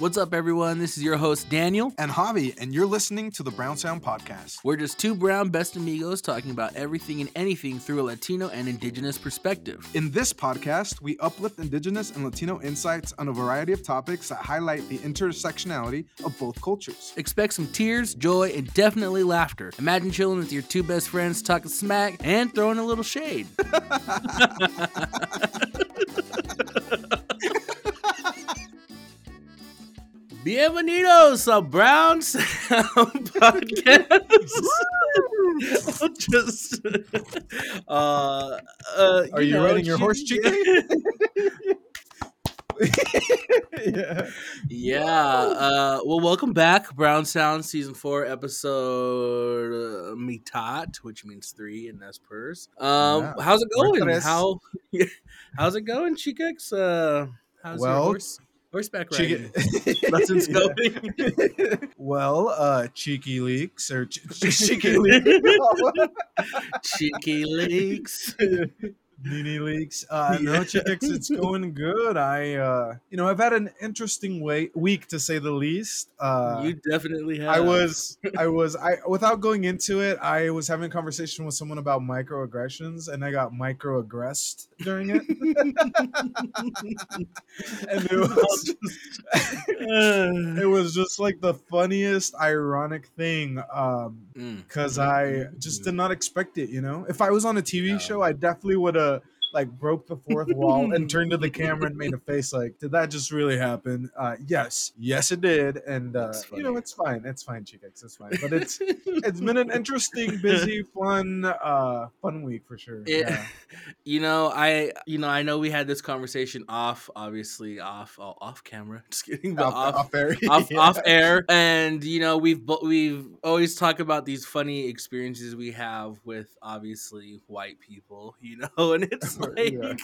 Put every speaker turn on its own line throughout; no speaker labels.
What's up, everyone? This is your host, Daniel.
and Javi, and you're listening to the Brown Sound Podcast.
We're just two brown best amigos talking about everything and anything through a Latino and Indigenous perspective.
In this podcast, we uplift Indigenous and Latino insights on a variety of topics that highlight the intersectionality of both cultures.
Expect some tears, joy, and definitely laughter. Imagine chilling with your two best friends, talking smack, and throwing a little shade. Bienvenidos a Brown Sound Podcast. I'll just, uh, uh,
Are you
know,
riding your horse,
Chi-
yeah.
Yeah. Uh, well, welcome back, Brown Sound Season Four, Episode uh, Mitat, which means three in Nez Perce. Um, how's it going? How how's it going, Chicas? Uh, how's your
Well,
horse, horseback riding
Chicky-
lessons
Yeah.
going?
well, uh, cheeky leaks or ch- ch- cheeky leaks.
Cheeky leaks.
Nini leaks. Uh, no,
Yeah.
it's going good. I, uh, you know, I've had an interesting way- week to say the least. Uh,
you definitely have.
I was, I was, I without going into it, I was having a conversation with someone about microaggressions, and I got microaggressed during it, and it was, just, it was just like the funniest, ironic thing, um,
Mm.
because I just did not expect it. You know, if I was on a TV
Yeah.
show, I definitely would have to like broke the fourth wall and turned to the camera and made a face like, "Did that just really happen?" Uh, yes, yes, it did, and uh, you know, it's fine, it's fine, Chicx, it's fine. But it's it's been an interesting, busy, fun, uh, fun week for sure.
It-
yeah.
you know i you know i know we had this conversation off obviously off oh, off camera just kidding but off off,
air,
off,
yeah.
air and you know we've bo- we've always talked about these funny experiences we have with obviously white people you know and it's like
Yeah.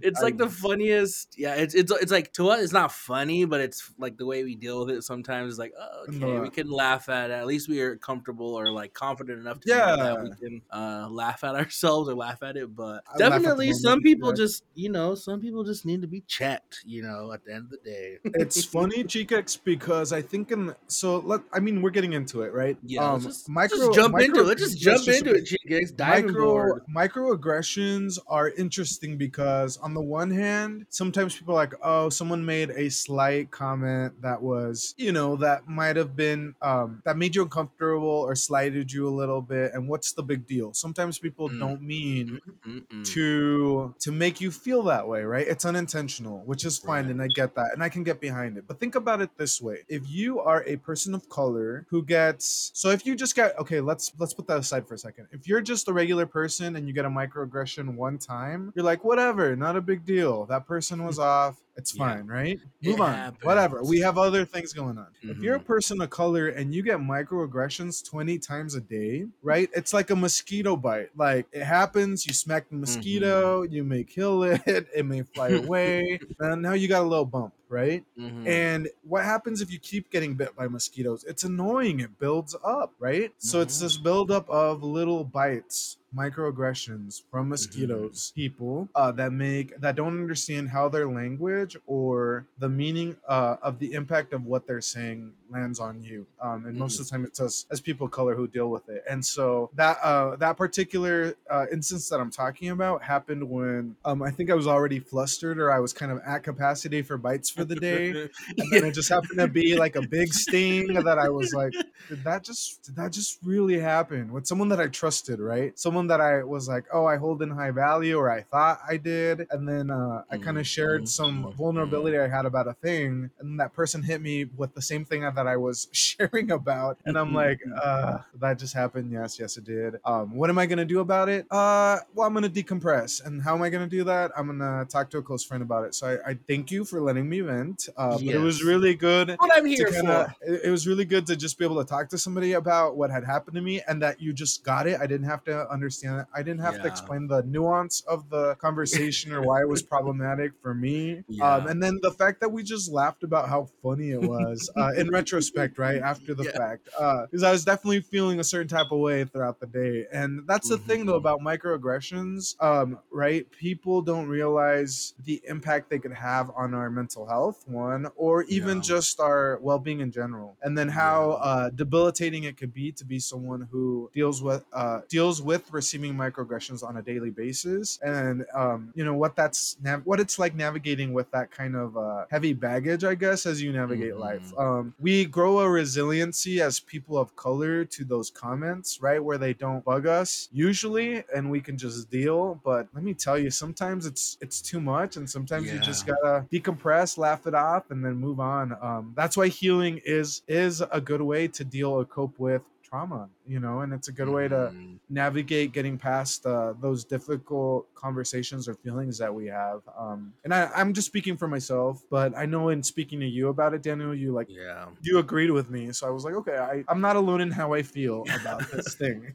it's like the funniest yeah it's, it's it's like to us it's not funny but it's like the way we deal with it sometimes is like oh, okay
No.
we can laugh at it at least we are comfortable or like confident enough to yeah. that we can uh, laugh at ourselves or laugh at it but
I laugh at the
definitely some people
yeah.
just you know some people just need to be checked you know at the end of the day
it's funny, Chicx, because I think in so let I mean we're getting into it, right?
yeah
Um,
let's just,
micro-
just jump
micro-
into it let's just jump
just-
into it Chickens.
micro microaggressions are interesting because on the one hand sometimes people are like oh someone made a slight comment that was you know that might have been um that made you uncomfortable or slighted you a little bit and what's the big deal sometimes people
Mm.
don't mean
Mm-mm.
to to make you feel that way right it's unintentional which is fine
Right.
and i get that and i can get behind it but think about it this way if you are a person of color who gets so if you just get okay let's let's put that aside for a second if you're just a regular person and you get a microaggression one time you're like whatever not a big deal. That person was off. It's
Yeah.
fine right?
It
move on. Whatever. we have other things going on. If you're a
Mhm.
person of color and you get microaggressions 20 times a day right it's like a mosquito bite. Like it happens you smack the mosquito you may kill it it may fly away and now you got a little bump right?
Mhm.
and what happens if you keep getting bit by mosquitoes? It's annoying. It builds up right? So it's this buildup of little bites microaggressions from mosquitoes people uh, that make that don't understand how their language or the meaning uh, of the impact of what they're saying lands on you um, and most of the time it's us as people of color who deal with it. And so that uh, that particular uh, instance that i'm talking about happened when um, i think i was already flustered or i was kind of at capacity for bites for the day. And then it just happened to be like a big sting that I was like, did that just did that just really happen? With someone that I trusted, right? Someone that I was like, oh, I hold in high value, or I thought I did, and then uh, I kind of shared some
mhm,
vulnerability I had about a thing, and that person hit me with the same thing that I was sharing about, and I'm like, uh, that just happened. Yes, yes, it did. Um, what am I gonna do about it? Uh, well, I'm gonna decompress, and how am I gonna do that? I'm gonna talk to a close friend about it. So I, I thank you for letting me vent. Uh, but it was really good
what i'm here
kinda-
for
it, it was really good to just be able to talk to somebody about what had happened to me and that you just got it. I didn't have to understand it. I didn't have to explain the nuance of the conversation or why it was problematic for me.
Yeah.
Um, and then the fact that we just laughed about how funny it was. uh, in retrospect, right after the
Yeah.
fact, because I was definitely feeling a certain type of way throughout the day, and that's the thing though
Mhm.
about microaggressions, um, right? People don't realize the impact they could have on our mental health, one, or even
Yeah.
just our well-being in general, and then how
Yeah.
uh, debilitating it could be to be someone who deals with uh, deals with receiving microaggressions on a daily basis, and um, you know what that's nav- what it's like navigating with that kind of uh, heavy baggage, I guess, as you navigate life.
Mhm.
Um, we grow a resiliency as people of color to those comments, right, where they don't bug us usually, and we can just deal. But let me tell you, sometimes it's it's too much, and sometimes you just gotta decompress, laugh it off, and then move on. Um, that's why healing is is a good way to deal or cope with trauma you know and it's a good way to
Mhm.
navigate getting past uh, those difficult conversations or feelings that we have um, and I, i'm just speaking for myself but i know in speaking to you about it daniel you like
Yeah.
you agreed with me so i was like okay I, i'm not alone in how i feel about this thing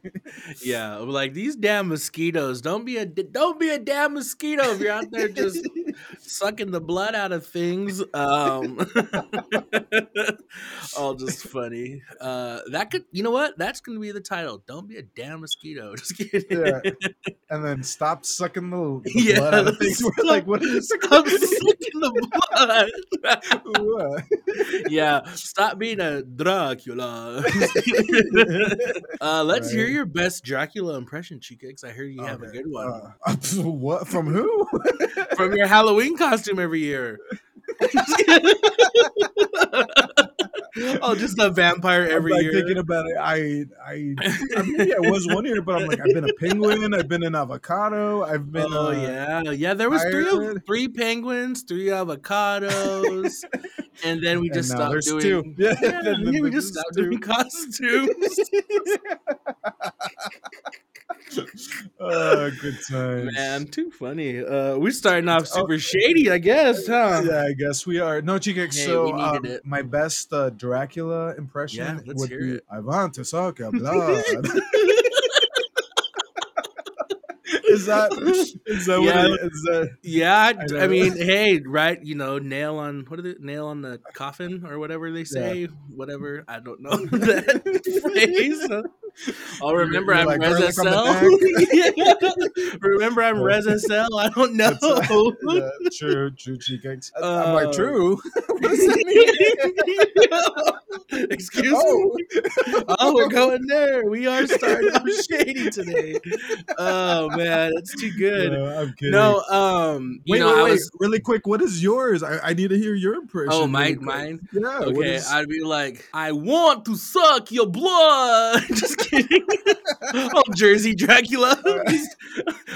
Yeah, like these damn mosquitoes. Don't be a don't be a damn mosquito if you're out there just sucking the blood out of things. Um, all just funny. Uh, that could, you know what? That's gonna be the title. Don't be a damn mosquito. Just kidding.
Yeah. and then stop sucking the, the
Yeah,
blood out of things We're like what
Stop sucking the blood. Yeah, stop being a Dracula. uh, let's hear your best Dracula impression, Chickix. I heard you have a good one
uh, what from who
from your Halloween costume every year. oh, just a vampire every
I'm like
year.
thinking about it. I, I, I mean, yeah, it was one year, but I'm like, I've been a penguin, I've been an avocado, I've been.
Oh
uh,
yeah, yeah. There was three,
pirate.
of, three penguins, three avocados, and then we just
now
stopped doing.
two. Yeah,
Yeah,
then
we just stopped
two.
doing costumes.
oh, good times.
Man, too funny. Uh, we're starting off
Oh.
super shady, I guess, huh?
Yeah, I guess we are. No, Chica.
Hey,
so,
we needed
um,
it.
my best uh, Dracula impression
Yeah,
would be
it.
I want to suck your blood. Is that is that
Yeah.
what it, is that
Yeah, I,
I
mean, hey, right? You know, nail on what is it? Nail on the coffin or whatever they say. Whatever. I don't know that phrase. I'll
You're-
remember
you're
I'm
like
Reza
garlic
Cell. Remember I'm
Yeah.
Reza Cell. I don't know.
That's, uh, yeah, true, true, Chica. I'm
Uh,
like, true. what does that mean?
Excuse
Oh.
me. Oh, we're going there. We are starting off shady today. Oh man, it's too good.
No, I'm kidding.
No, um, you
Wait,
know,
wait,
I
wait.
was.
Really quick, what is yours? I, I need to hear your impression.
Oh,
really
my, mine.
Yeah.
Okay,
is-
I'd be like, I want to suck your blood. Just kidding. oh, Jersey Dracula,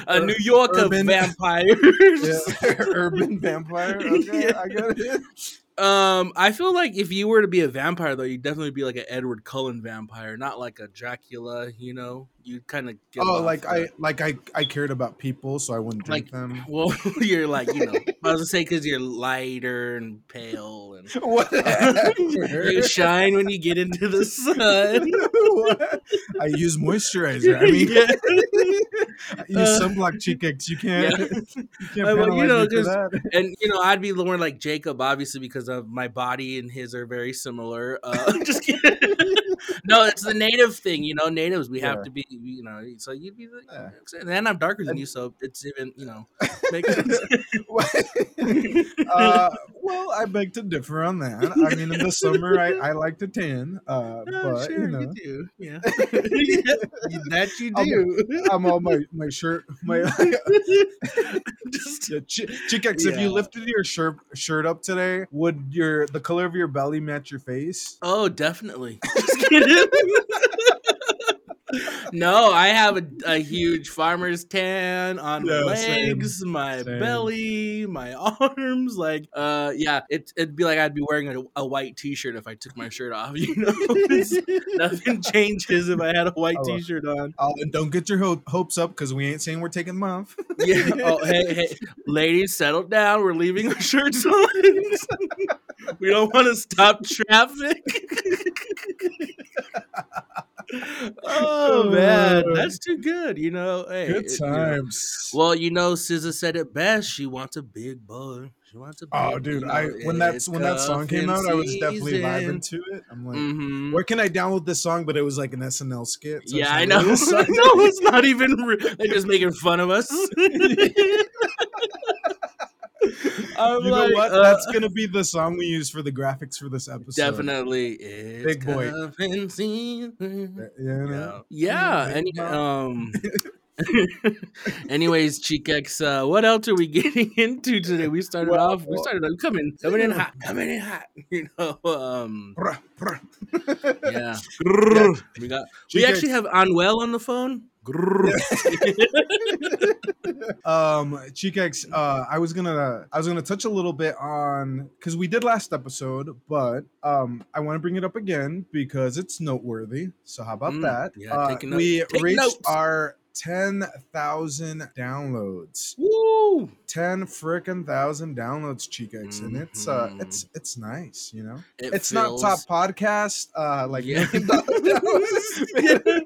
a New York of
Urban-
vampires.
yeah. urban vampire. Okay,
Yeah.
I got it.
Um, I feel like if you were to be a vampire, though, you'd definitely be like an Edward Cullen vampire, not like a Dracula. You know, you kind of get.
Oh, like I like I I cared about people, so I wouldn't drink
Like,
them.
Well, you're like you know. I was gonna say because you're lighter and pale and
Whatever.
you shine when you get into the sun.
I use moisturizer. I mean,
Yeah.
I use
Uh,
sunblock cheek You can't.
Yeah.
You can't
well, you know,
me for
'cause-
that.
and you know, I'd be more like Jacob, obviously, because of my body and his are very similar. Uh, just kidding. No, it's the native thing. You know, natives we have to be. You know, so you'd be. Like,
Yeah.
and I'm darker than you, so it's even. You know, makes sense.
uh, well, I beg to differ on that. I mean, in the summer, I, I like to tan, uh,
Oh,
but
sure,
you know,
do. Yeah, Yeah, that you do.
I'm all my my shirt, my
Just
Yeah, Ch- Chickex, if you lifted your shirt shirt up today, would your the color of your belly match your face?
Oh, definitely. No, I have a, a huge farmer's tan on my
Yeah, same,
legs, my
same.
belly, my arms. Like, uh, yeah, it, it'd be like I'd be wearing a, a white T-shirt if I took my shirt off. You know, nothing changes if I had a white
Oh,
T-shirt on.
Oh, and don't get your ho- hopes up because we ain't saying we're taking them off.
Yeah. Oh, hey, hey, ladies, settle down. We're leaving our shirts on. we don't want to stop traffic. Oh man, that's too good. You know, hey,
Good
it- you know.
times.
Well, you know, SZA said it best. She wants a big boy. She wants a
Big
Oh,
dude, I when that when that song came out, I was definitely vibing to it. I'm like,
Mhm.
where can I download this song? But it was like an SNL skit. so
yeah, I know.
really a song.
no, it's not even. Re- They're just making fun of us. I'm
you know what?
uh,
That's gonna be the song we use for the graphics for this episode.
definitely it's
Big boy.
cuffing season.
You know?
Yeah. Yeah.
Big
Any, um. Anyways, Cheekex, uh, what else are we getting into today? We started
Well,
off. We started off coming coming in hot, coming in hot. You know. Um.
Bruh, bruh.
Yeah.
Yeah.
We got. We
Cheekex.
actually have Anuel on the phone.
um Cheekex, uh I was gonna I was gonna touch a little bit on because we did last episode, but um I want to bring it up again because it's noteworthy. So how about
Mm,
that?
yeah,
Uh, we
take
reached
notes.
our 10,000 downloads.
Woo!
10 freaking thousand downloads, Cheekex. And it's uh
Mhm.
it's it's nice, you know.
It
it's
feels-
not top podcast, uh like
Yeah.
million dollar downloads.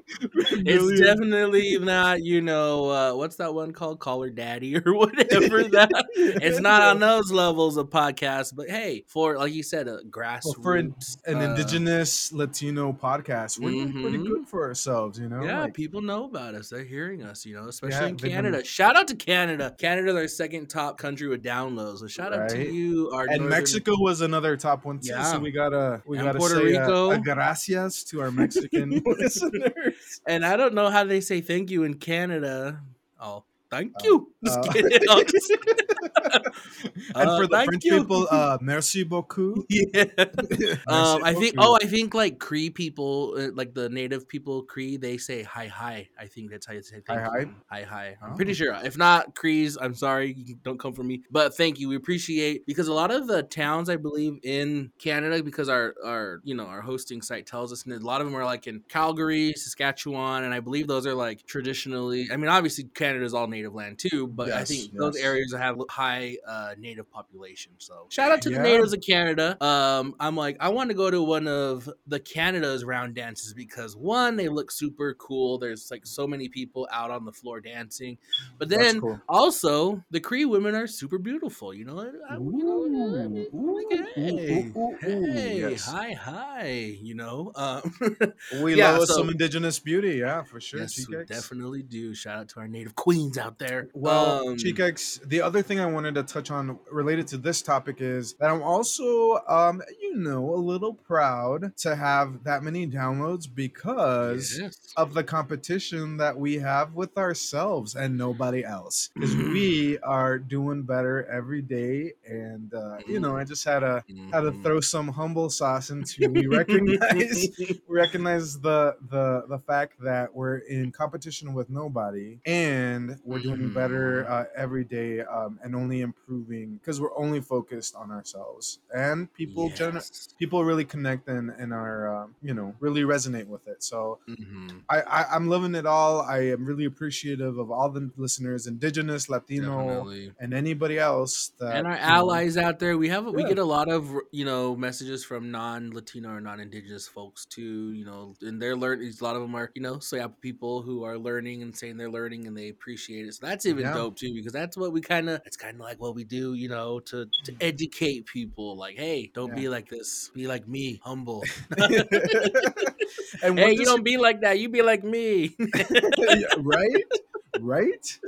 It's definitely not, you know, uh, what's that one called? Call Her Daddy or whatever that. It's not on those levels of podcast, but hey, for like you said, a grassroots,
Well, for an, an
uh,
indigenous Latino podcast, we're doing pretty good for ourselves, you know.
Yeah,
Like,
people know about us. They're hearing us, you know, especially
Yeah,
in
they've been-
Canada. Shout out to Canada. Canada's our second top country with downloads. So shout out to
Right.
you, our
and
northern-
Mexico was another top one too.
Yeah.
So we gotta we
And
gotta
Puerto
say uh,
Rico.
a gracias to our Mexican listeners.
And I don't know how they say thank you in Canada. Oh, thank you. Just
uh,
kidding. I'm just-
and
Uh,
for the French
you.
people, uh, merci beaucoup.
yeah. Um, I think. Oh, I think like Cree people, uh, like the native people, Cree, they say hi hi. I think that's how you say thank
Hi,
you. Hi hi. I'm
Oh.
pretty sure. If not Crees, I'm sorry. You don't come from me. But thank you. We appreciate because a lot of the towns I believe in Canada, because our our you know our hosting site tells us, and a lot of them are like in Calgary, Saskatchewan, and I believe those are like traditionally. I mean, obviously Canada's all native land too, but I
Yes,
think those
yes.
areas have high uh, native population. So shout out to the natives of Canada. Um, I'm like, I want to go to one of the Canada's round dances because one, they look super cool. There's like so many people out on the floor dancing, but then
cool.
also the Cree women are super beautiful. You know, I, I- you know, I mean,
Ooh,
like, hey,
ooh, ooh, ooh,
hey,
yes.
hi, hi. You know, um,
We
Yeah,
love
so-
some indigenous beauty, yeah, for sure.
yes, we definitely do. Shout out to our native queens out there.
Well,
um,
the other thing I wanted to touch on related to this topic is that I'm also, um, you know, a little proud to have that many downloads because
yes.
of the competition that we have with ourselves and nobody else. Because
Mhm.
we are doing better every day, and uh, you know, I just had to had to
Mhm.
throw some humble sauce into. We recognize recognize the the the fact that we're in competition with nobody and we're doing better
Mhm.
uh, every day um, and only improving because we're only focused on ourselves and people gener-
Yes.
people really connect and and are um, you know really resonate with it so
Mhm.
I, I i'm loving it all i am really appreciative of all the listeners indigenous latino
Definitely.
and anybody else that
and our
you know,
allies out there we have we get a lot of you know messages from non-latino or non-indigenous folks too you know and they're learning a lot of them are you know so yeah people who are learning and saying they're learning and they appreciate it so that's even
Yeah.
dope too because that's what we kind of it's kind of like what we do you know to to educate people like hey don't be like this. Be like me humble.
And
hey you don't be like that. You be like me.
Yeah, right? Right?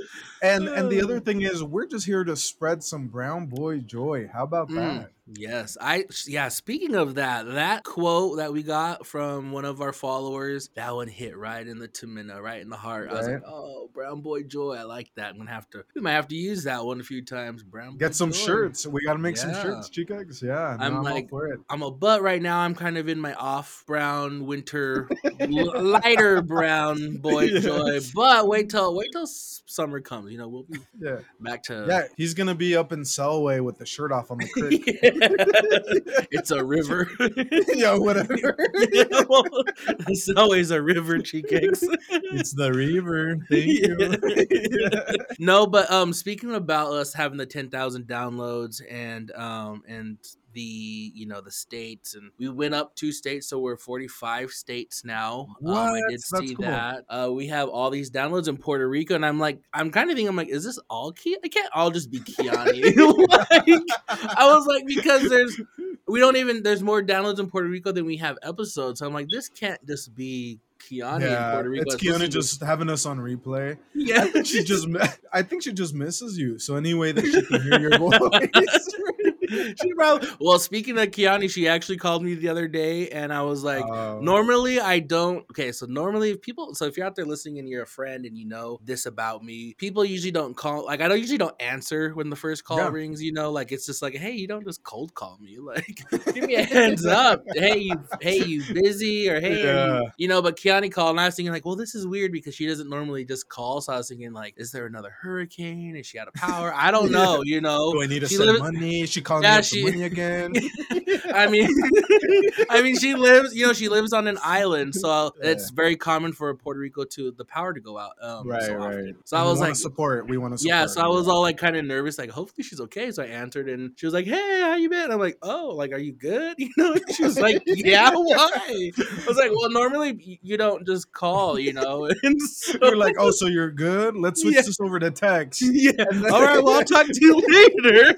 And and the other thing is we're just here to spread some brown boy joy. How about
Mm,
that
Yes, I yeah. Speaking of that, that quote that we got from one of our followers, that one hit right in the Tamina, right in the heart. I was like, "Oh, Brown Boy Joy, I like that." I'm gonna have to. We might have to use that one a few times. Brown.
get some
Joy.
shirts we gotta make some
Yeah.
shirts chicas yeah no,
I'm
I'm,
like-
all for it
I'm a butt right now. I'm kind of in my off brown winter, lighter brown boy
Yeah.
joy. But wait till wait till summer comes. You know, we'll be
yeah
back to
yeah he's gonna be up in Selway with the shirt off on the creek
it's a river.
yeah whatever
it's always a river, cheekcakes.
it's the river thank you
no, but um, speaking about us having the ten thousand downloads and um and the you know the states, and we went up two states, so we're 45 states now. What? Um, I did
That's
see
cool.
that. Uh, we have all these downloads in Puerto Rico, and I'm like, I'm kind of thinking, I'm like, is this all Ki? I can't all just be Kiani. like, I was like, because there's we don't even there's more downloads in Puerto Rico than we have episodes. So I'm like, this can't just be Kiani in Puerto Rico.
it's Kiani
to-
just having us on replay.
yeah.
I think she just, I think she just misses you. So any way that she can hear your voice,
she probably well. Speaking of Kiani, she actually called me the other day, and I was like,
Oh.
normally I don't. Okay, so normally if people, so if you're out there listening and you're a friend and you know this about me, people usually don't call. Like I don't usually don't answer when the first call
Yeah.
rings. You know, like it's just like, hey, you don't just cold call me. Like give me a heads up. Hey, you, hey, you busy or hey,
Yeah.
you, you know. But Kiani called, and I was thinking like, well, this is weird because she doesn't normally just call. So I was thinking like, is there another hurricane? Is she out of power? I don't know. You know,
Do I need to
She
send
lives-
money? She calling
Yeah, she-
money again?
I mean, I mean, she lives. You know, she lives on an island, so
Yeah.
it's very common for Puerto Rico to the power to go out. Um,
right,
so
right.
often. So I
And
was like,
support. We want to.
yeah. So I was all like kind of nervous, like hopefully she's okay. So I answered, and she was like, "Hey, how you been?" I'm like, "Oh, like are you good?" You know, she was like, "Yeah, why?" I was like, "Well, normally you don't just call, you know." And so,
You're like, oh, so you're good? Let's switch
Yeah.
this over to text.
yeah. All right, well, I'll talk to you later.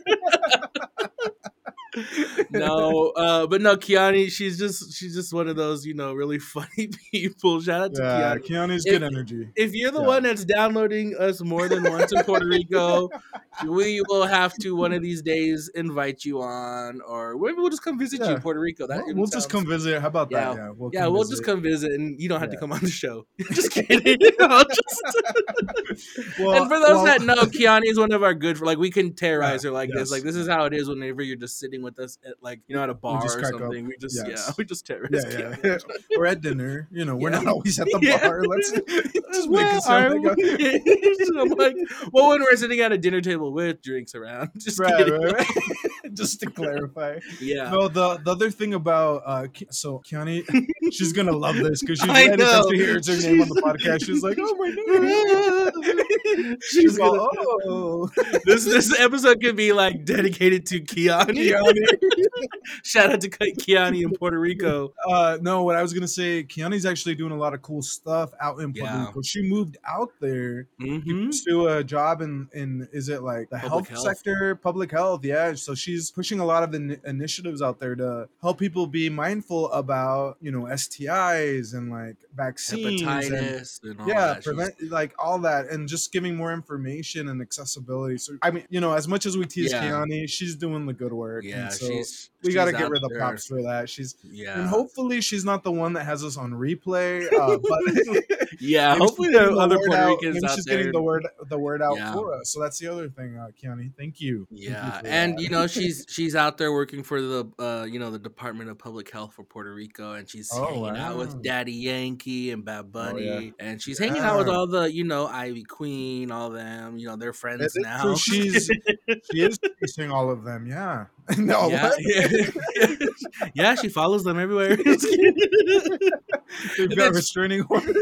No, uh, but no, Kiani, she's just she's just one of those, you know, really funny people. Shout out to
Yeah,
Kiani.
Kiani's
If-
good energy.
If you're the
Yeah.
one that's downloading us more than once in Puerto Rico, we will have to one of these days invite you on, or maybe we'll just come visit you in Puerto Rico. That
We'll, we'll just come visit. How about that?
Yeah.
Yeah, we'll
Yeah, we'll just come visit, and you don't have to come on the show. just kidding. Just-
Well,
and for those
well-
that know, Kiani is one of our good. Like we can terrorize
Yeah,
her like
yes.
this. Like this is how it is whenever you're just sitting with us at like you know at a bar or
crack up.
something. We just yeah,
Yes.
we just terrorize.
yeah, yeah. We're at dinner. You know, we're
Yeah.
not always at the
Yeah.
bar. Let's just make it sound
are
like a-
we? I'm like, well, when we're sitting at a dinner table with drinks around, just
right, right, right. just to clarify.
Yeah.
No, the the other thing about uh, so Kiani, she's gonna love this because she's ready
know.
she hears her name on the podcast. She's like, oh my god.
She's
She's
gonna,
all, oh.
this this episode could be like dedicated to Kiani. Shout out to Kiani in Puerto Rico.
Uh, no, what I was gonna say, Kiani's actually doing a lot of cool stuff out in Puerto
Yeah.
Rico. She moved out there
hmm
to a job in in is it like the
Public
health,
health.
sector, public health? Yeah. So she's pushing a lot of the ni- initiatives out there to help people be mindful about you know STIs and like vaccines and
Hepatitis and all
yeah prevent like all that and just giving more information and accessibility so i mean you know as much as we tease
Yeah.
Kiani, she's doing the good work and
Yeah,
so
she's
we got to get rid of
there.
props for that she's
Yeah,
and hopefully she's not the one that has us on replay uh, but
yeah. Hopefully
she's
there
getting
are
the
other Puerto
out-
Ricans out
she's
there.
getting the word the word out
Yeah.
for us so that's the other thing uh thank you Thank you
Yeah, and
that.
you know she's she's out there working for the uh you know the Department of Public Health for Puerto Rico, and she's
Oh,
hanging out with Daddy Yankee and Bad Bunny,
yeah.
and she's hanging out with all the you know Ivy Queen, all them. You know they're friends now.
true. She's she is chasing all of them yeah no
yeah? Yeah. yeah, she follows them everywhere.
they've got restraining orders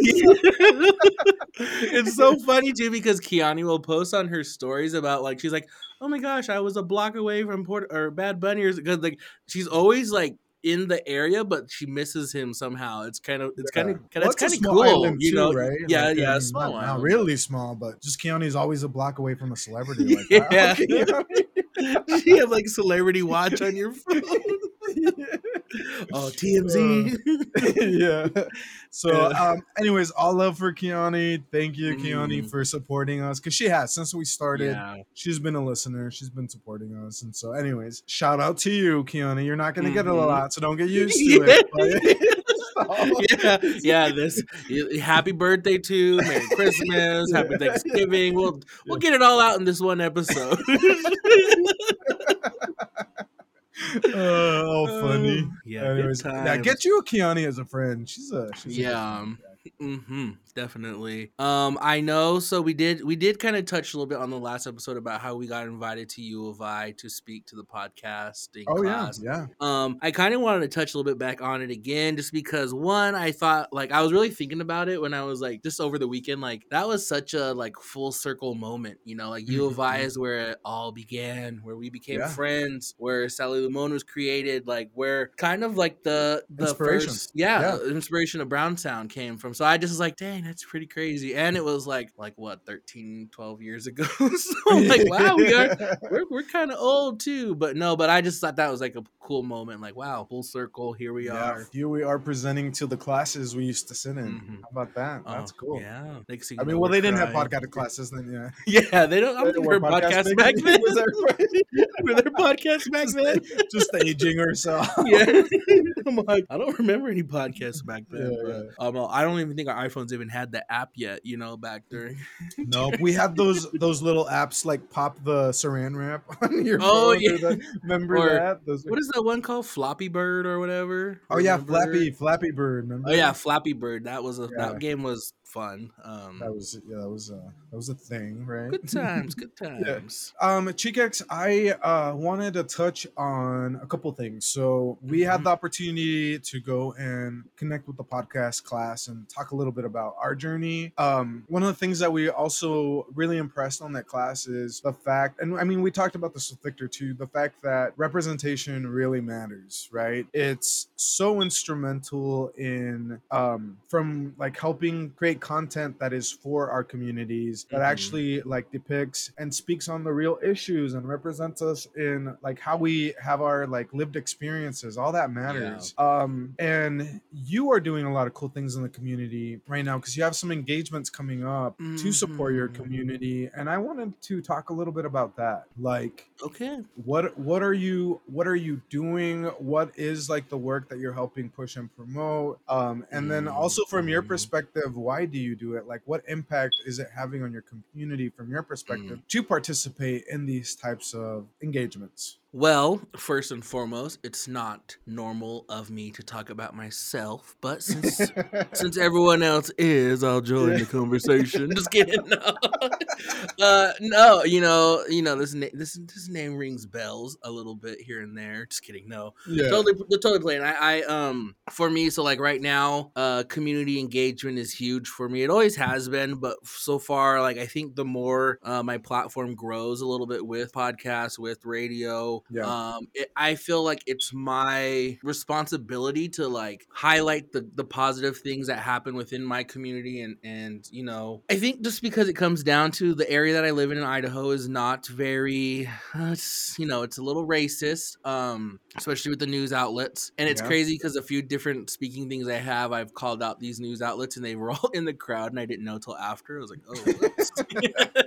it's so funny too because Kiani will post on her stories about like she's like, oh my gosh, I was a block away from Port or Bad Bunny or because like she's always like in the area, but she misses him somehow. It's kind of it's kind of
Well,
that's
it's
kind of cool, you
too,
know?
right?
Yeah,
Like,
yeah,
I
small
not, not really small, but just Kiani's always a block away from a celebrity. Like,
Yeah.
wow, Kiani.
you have like celebrity watch on your phone. oh, TMZ.
yeah. So,
Yeah.
um, anyways, all love for Kiani. Thank you, Kiani,
Mhm.
for supporting us because she has since we started.
yeah.
She's been a listener. She's been supporting us, and so, anyways, shout out to you, Kiani. You're not gonna get it a lot, so don't get used to it. but-
yeah, yeah. This happy birthday to Merry Christmas, Happy Thanksgiving. We'll we'll get it all out in this one episode.
Oh, funny.
Oh, yeah,
Anyways,
times.
get you a Kiani as a friend. She's a she's a
Yeah, um, friend. Mm-hmm. Definitely. Um, I know. So we did we did kind of touch a little bit on the last episode about how we got invited to U of I to speak to the podcasting
Oh yeah,
class.
yeah.
Um, I kind of wanted to touch a little bit back on it again, just because one, I thought like I was really thinking about it when I was like just over the weekend. Like that was such a like full circle moment, you know. Like U of I
Mhm.
is where it all began, where we became
Yeah.
friends, where Sally Limon was created, like where kind of like the the first yeah,
Yeah.
the inspiration of Brown Sound came from. So I just was like, dang, that's pretty crazy. And it was like like what 13, 12 years ago. so I'm like, wow, we are we're, we're kind of old too but no but i just thought that was like a cool moment like wow full circle here we
Yeah,
are
Here we are presenting to the classes we used to sit in.
Mhm.
How about that? That's
Oh,
cool.
yeah next
I mean, well, they didn't have podcast classes then, yeah.
yeah they don't i don't think
we're
podcasts
podcasts
back then
Was right?
were there podcasts back then
Just aging ourselves.
yeah i'm like i don't remember any podcasts back then
Yeah,
but, um, i don't even think our iphones even had the app yet you know back during
No, we had those those little apps like pop the saran wrap on your
Oh,
phone.
yeah.
the- remember
Or
that? Those
what is that one called floppy bird or whatever
oh yeah, Flappy Flappy Bird. Remember?
oh yeah flappy bird that was a
Yeah.
that game was fun um
that was yeah, that was uh, that was a thing, right?
Good times, good times.
Um, Chikex, I uh, wanted to touch on a couple things. So we
Mhm.
had the opportunity to go and connect with the podcast class and talk a little bit about our journey. Um, one of the things that we also really impressed on that class is the fact, and I mean, we talked about this with Victor too, the fact that representation really matters, right? It's so instrumental in um, from like helping create content that is for our communities that
Mhm.
actually like depicts and speaks on the real issues and represents us in like how we have our like lived experiences all that matters um and you are doing a lot of cool things in the community right now because you have some engagements coming up to support your
Mhm.
community and i wanted to talk a little bit about that like
Okay.
what what are you what are you doing what is like the work that you're helping push and promote um and then also from your
Mhm.
perspective why do you do it like what impact is it having on your community from your perspective
Mm.
to participate in these types of engagements
Well, first and foremost, it's not normal of me to talk about myself, but since since everyone else is, I'll join the conversation. Just kidding. No. Uh, no, you know, you know this na- this this name rings bells a little bit here and there. Just kidding. No,
yeah
totally totally playing I, I um for me so like right now uh community engagement is huge for me it always has been but so far like i think the more uh, my platform grows a little bit with podcasts with radio
Yeah.
um it, i feel like it's my responsibility to like highlight the the positive things that happen within my community and and you know i think just because it comes down to the area that i live in in idaho is not very uh, you know it's a little racist um especially with the news outlets. And it's
Yeah.
crazy because a few different speaking things i have i've called out these news outlets and they were all in the crowd and i didn't know till after. I was like oh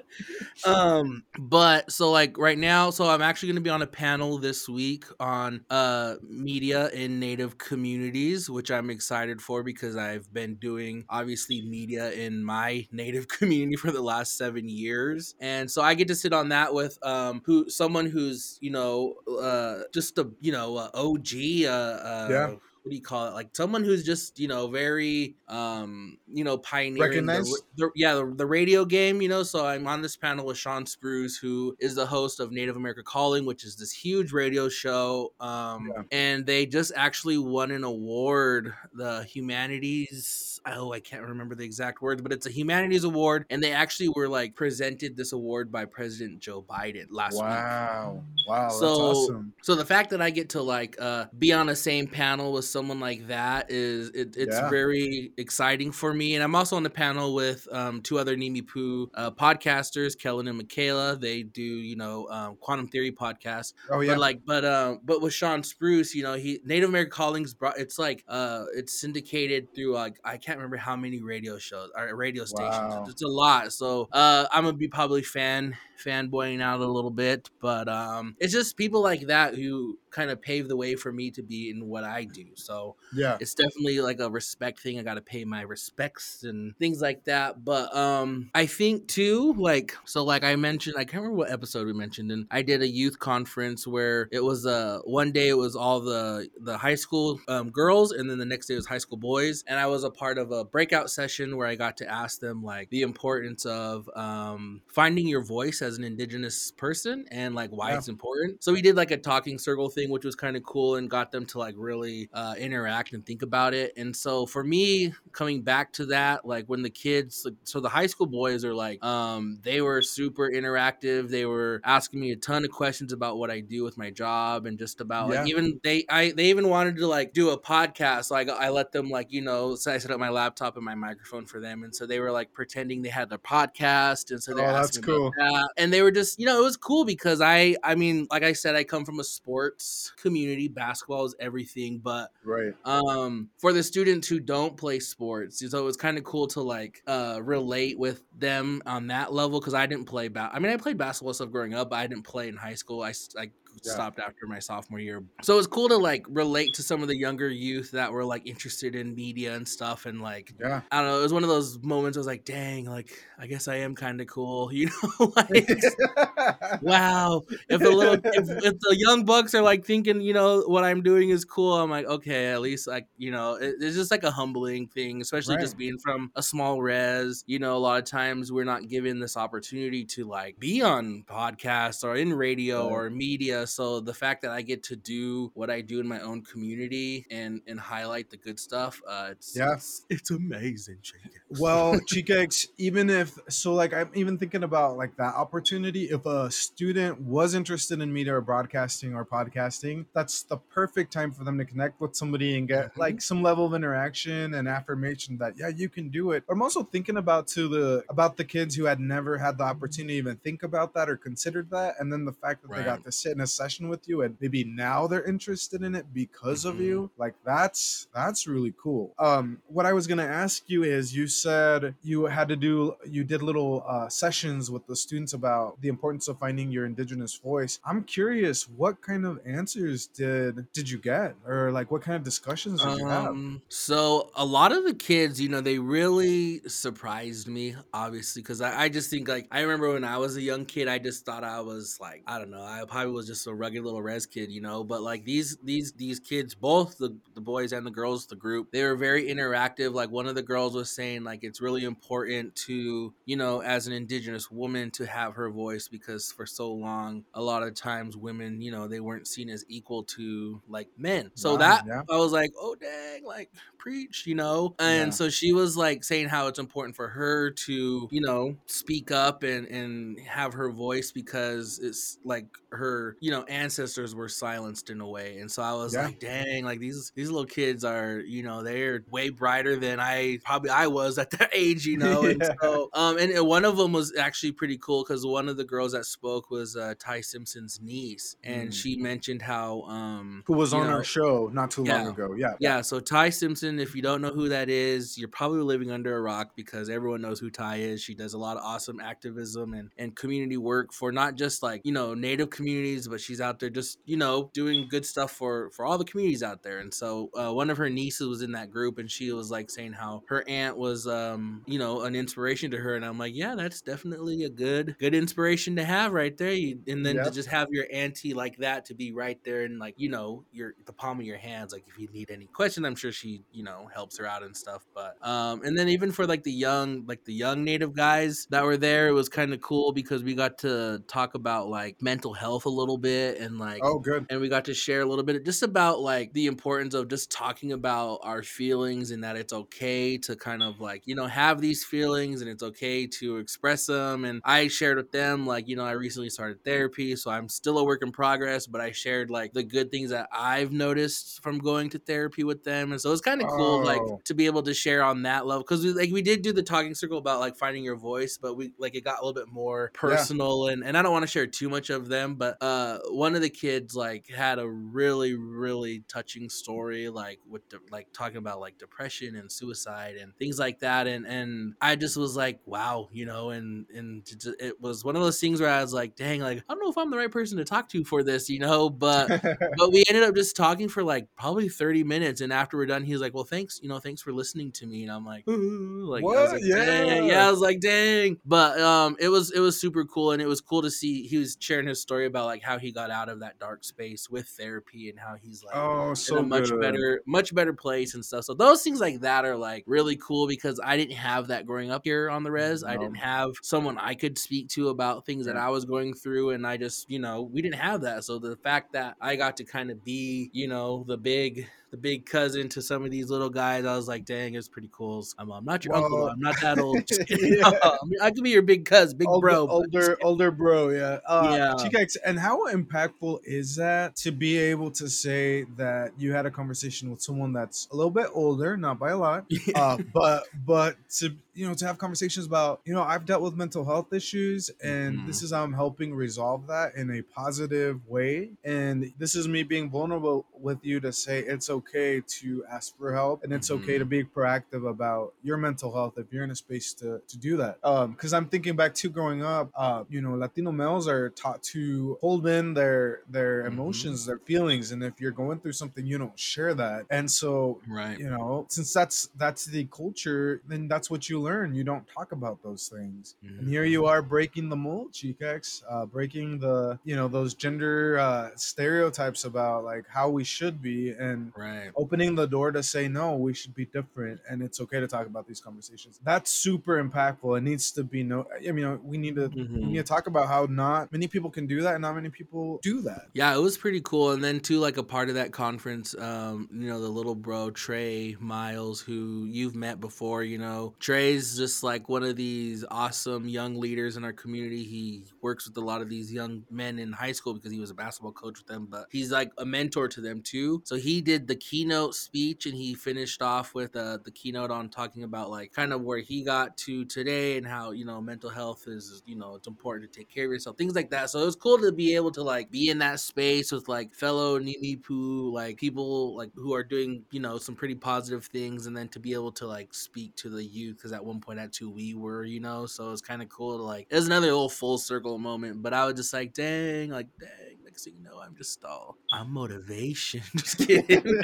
um but so like right now so i'm actually going to be on a panel this week on uh media in native communities which i'm excited for because i've been doing obviously media in my native community for the last seven years and so i get to sit on that with um who someone who's you know uh just a you know uh, og uh, uh
Yeah.
What do you call it like someone who's just you know very um you know pioneering the,
Recognized?
the, yeah the, the radio game you know so i'm on this panel with shawn spruce who is the host of native america calling which is this huge radio show um
Yeah.
and they just actually won an award the humanities oh i can't remember the exact words but it's a humanities award and they actually were like presented this award by president joe biden last week
wow wow that's
so
awesome
so the fact that I get to like uh be on the same panel with someone like that is it, it's
Yeah.
very exciting for me. And I'm also on the panel with um two other Nimiipuu uh podcasters, Kellen and Michaela. They do, you know, um quantum theory podcast.
oh yeah
But like but um but with Shawn Spruce, you know, he Native American Callings brought it's like uh it's syndicated through like I can't remember how many radio shows or radio stations.
Wow.
It's a lot. So uh I'm gonna be probably fan fanboying out a little bit, but um, it's just people like that who kind of pave the way for me to be in what I do. So
Yeah.
it's definitely like a respect thing. I got to pay my respects and things like that. But um, I think too, like so, like I mentioned, I can't remember what episode we mentioned, and I did a youth conference where it was uh one day it was all the the high school um, girls, and then the next day it was high school boys, and I was a part of a breakout session where I got to ask them like the importance of um finding your voice as an indigenous person and like why
Yeah.
it's important. So we did like a talking circle thing, which was kind of cool and got them to like really uh, interact and think about it. And so for me, coming back to that, like when the kids, like, so the high school boys are like, um, they were super interactive. They were asking me a ton of questions about what I do with my job and just about like even they, I they even wanted to like do a podcast. So I, let them like you know, so I set up my laptop and my microphone for them, and so they were like pretending they had their podcast, and so they're
Oh, that's
asking
cool.
that. And they were just, you know, it was cool because I, I mean, like I said, I come from a sports community. Basketball is everything, but
Right.
um for the students who don't play sports so it was kind of cool to like uh relate with them on that level because i didn't play ba- i mean i played basketball stuff growing up but i didn't play in high school i, I
Yeah.
stopped after my sophomore year so it was cool to like relate to some of the younger youth that were like interested in media and stuff and like
Yeah.
I don't know. It was one of those moments. I was like, "Dang! Like, I guess I am kind of cool," you know? like, wow if the little if, if the young bucks are like thinking you know what i'm doing is cool i'm like okay at least like you know it, it's just like a humbling thing especially just being from a small res you know a lot of times we're not given this opportunity to like be on podcasts or in radio
Right.
or media so the fact that i get to do what i do in my own community and and highlight the good stuff uh it's
Yeah.
it's, it's amazing Chica.
well chica even if so like i'm even thinking about like that opportunity if a student was interested in media or broadcasting or podcasting that's the perfect time for them to connect with somebody and get
Mhm.
like some level of interaction and affirmation that yeah you can do it i'm also thinking about to the about the kids who had never had the opportunity to even think about that or considered that and then the fact that they got to sit in a session with you and maybe now they're interested in it because of
Mhm.
you like that's that's really cool. Um what i was gonna ask you is you said you had to do you did little uh, sessions with the students about the importance of finding your indigenous voice. I'm curious what kind of answers did did you get? Or like what kind of discussions did you have?
Um, so a lot of the kids, you know, they really surprised me, obviously, because I, I just think like I remember when I was a young kid, I just thought I was like I don't know, I probably was just a rugged little res kid, you know. But like these these these kids, both the the boys and the girls, the group, they were very interactive. Like one of the girls was saying, like it's really important to you know, as an indigenous woman, to have her voice because for so long, a lot of times women, you know, they weren't seen as equal to like men. So
Wow,
that
yeah.
I was like, oh dang, like preach, you know. And
Yeah.
so she was like saying how it's important for her to, you know, speak up and and have her voice because it's like her, you know, ancestors were silenced in a way. And so I was
Yeah.
like, dang, like these these little kids are, you know, they're way brighter than I probably I was at that age, you know. And so um and, and one of them was actually pretty cool because one of the girls that spoke was uh, Tai Simpson's niece, and
Mm.
she mentioned how um
who was on
know,
our show not too long ago yeah
yeah, so Tai Simpson, if you don't know who that is, you're probably living under a rock because everyone knows who Tai is. She does a lot of awesome activism and, and community work for not just like, you know, native communities, but she's out there just, you know, doing good stuff for for all the communities out there. And so uh, one of her nieces was in that group and she was like saying how her aunt was um, you know, an inspiration to her and I'm like, yeah, that's definitely a good good inspiration to have right there. You, and then to just have your auntie like that to be right there and like, you know, your the palm of your hands like if you need any question, I'm sure she, you know, helps her out and stuff. But um and then even for like the young like the young native guys that were there, it was kind of cool because we got to talk about like mental health a little bit and like
oh good.
and we got to share a little bit just about like the importance of just talking about our feelings and that it's okay to kind of like you know have these feelings and it's okay to express them. And i shared with them like you know i recently started therapy so i'm still a work in progress but i shared like the good things that i've noticed from going to therapy with them. And so it's kind of cool like
Oh.
to be able to share on that level because we like we did do the talking circle about like finding your voice but we like it got a little bit more personal and and i don't want to share too much of them but uh uh one of the kids like had a really really touching story like with the, like talking about like depression and suicide and things like that and and I just was like wow you know and and it was one of those things where I was like dang like I don't know if I'm the right person to talk to for this you know but but we ended up just talking for like probably 30 minutes and after we're done he was like well thanks you know thanks for listening to me and I'm like like,
what?
like
yeah
yeah I was like dang but um it was it was super cool and it was cool to see he was sharing his story about like how he got out of that dark space with therapy and how he's like
oh so
in a much
good.
better much better place and stuff. So those things like that are like really cool because i didn't have that growing up here on the res. I didn't have someone i could speak to about things that i was going through and i just you know we didn't have that. So the fact that i got to kind of be you know the big the big cousin to some of these little guys i was like dang it's pretty cool i'm, I'm not your uncle i'm not that old
Yeah.
I, mean, I could be your big cousin big
older,
bro
older, older bro, yeah, uh,
Yeah.
Chikex, and how impactful is that to be able to say that you had a conversation with someone that's a little bit older, not by a lot, uh, but but to you know to have conversations about you know I've dealt with mental health issues and
Mhm.
this is how I'm helping resolve that in a positive way, and this is me being vulnerable with you to say it's okay to ask for help and it's okay
Mhm.
to be proactive about your mental health if you're in a space to to do that. Um, because I'm thinking back to growing up, uh, you know, Latino males are taught to hold in their their
Mhm.
emotions, their feelings, and if you're going through something, you don't share that. And so
right
you know since that's that's the culture then that's what you learn you don't talk about those things and here you are breaking the mold Chikex, uh breaking the you know those gender uh stereotypes about like how we should be and
right
opening the door to say no we should be different and it's okay to talk about these conversations that's super impactful it needs to be no i mean we need to we
Mhm.
need to talk about how not many people can do that and not many people do that
Yeah, it was pretty cool. And then too, like a part of that conference, um, you know, the little bro Trey Miles, who you've met before, you know, Trey's just like one of these awesome young leaders in our community. He works with a lot of these young men in high school because he was a basketball coach with them, but he's like a mentor to them too. So he did the keynote speech and he finished off with uh, the keynote on talking about like kind of where he got to today and how, you know, mental health is, you know, it's important to take care of yourself, things like that. So it was cool to be able to like be in that space with like fellow Nimiipuu, like people like who are doing, you know, some pretty positive things and then to be able to like speak to the youth because at one point that's who we were, you know. So it's kind of cool to like it was another little full circle moment. But I was just like, dang, like dang, next thing you know, I'm just all I'm motivation. just kidding.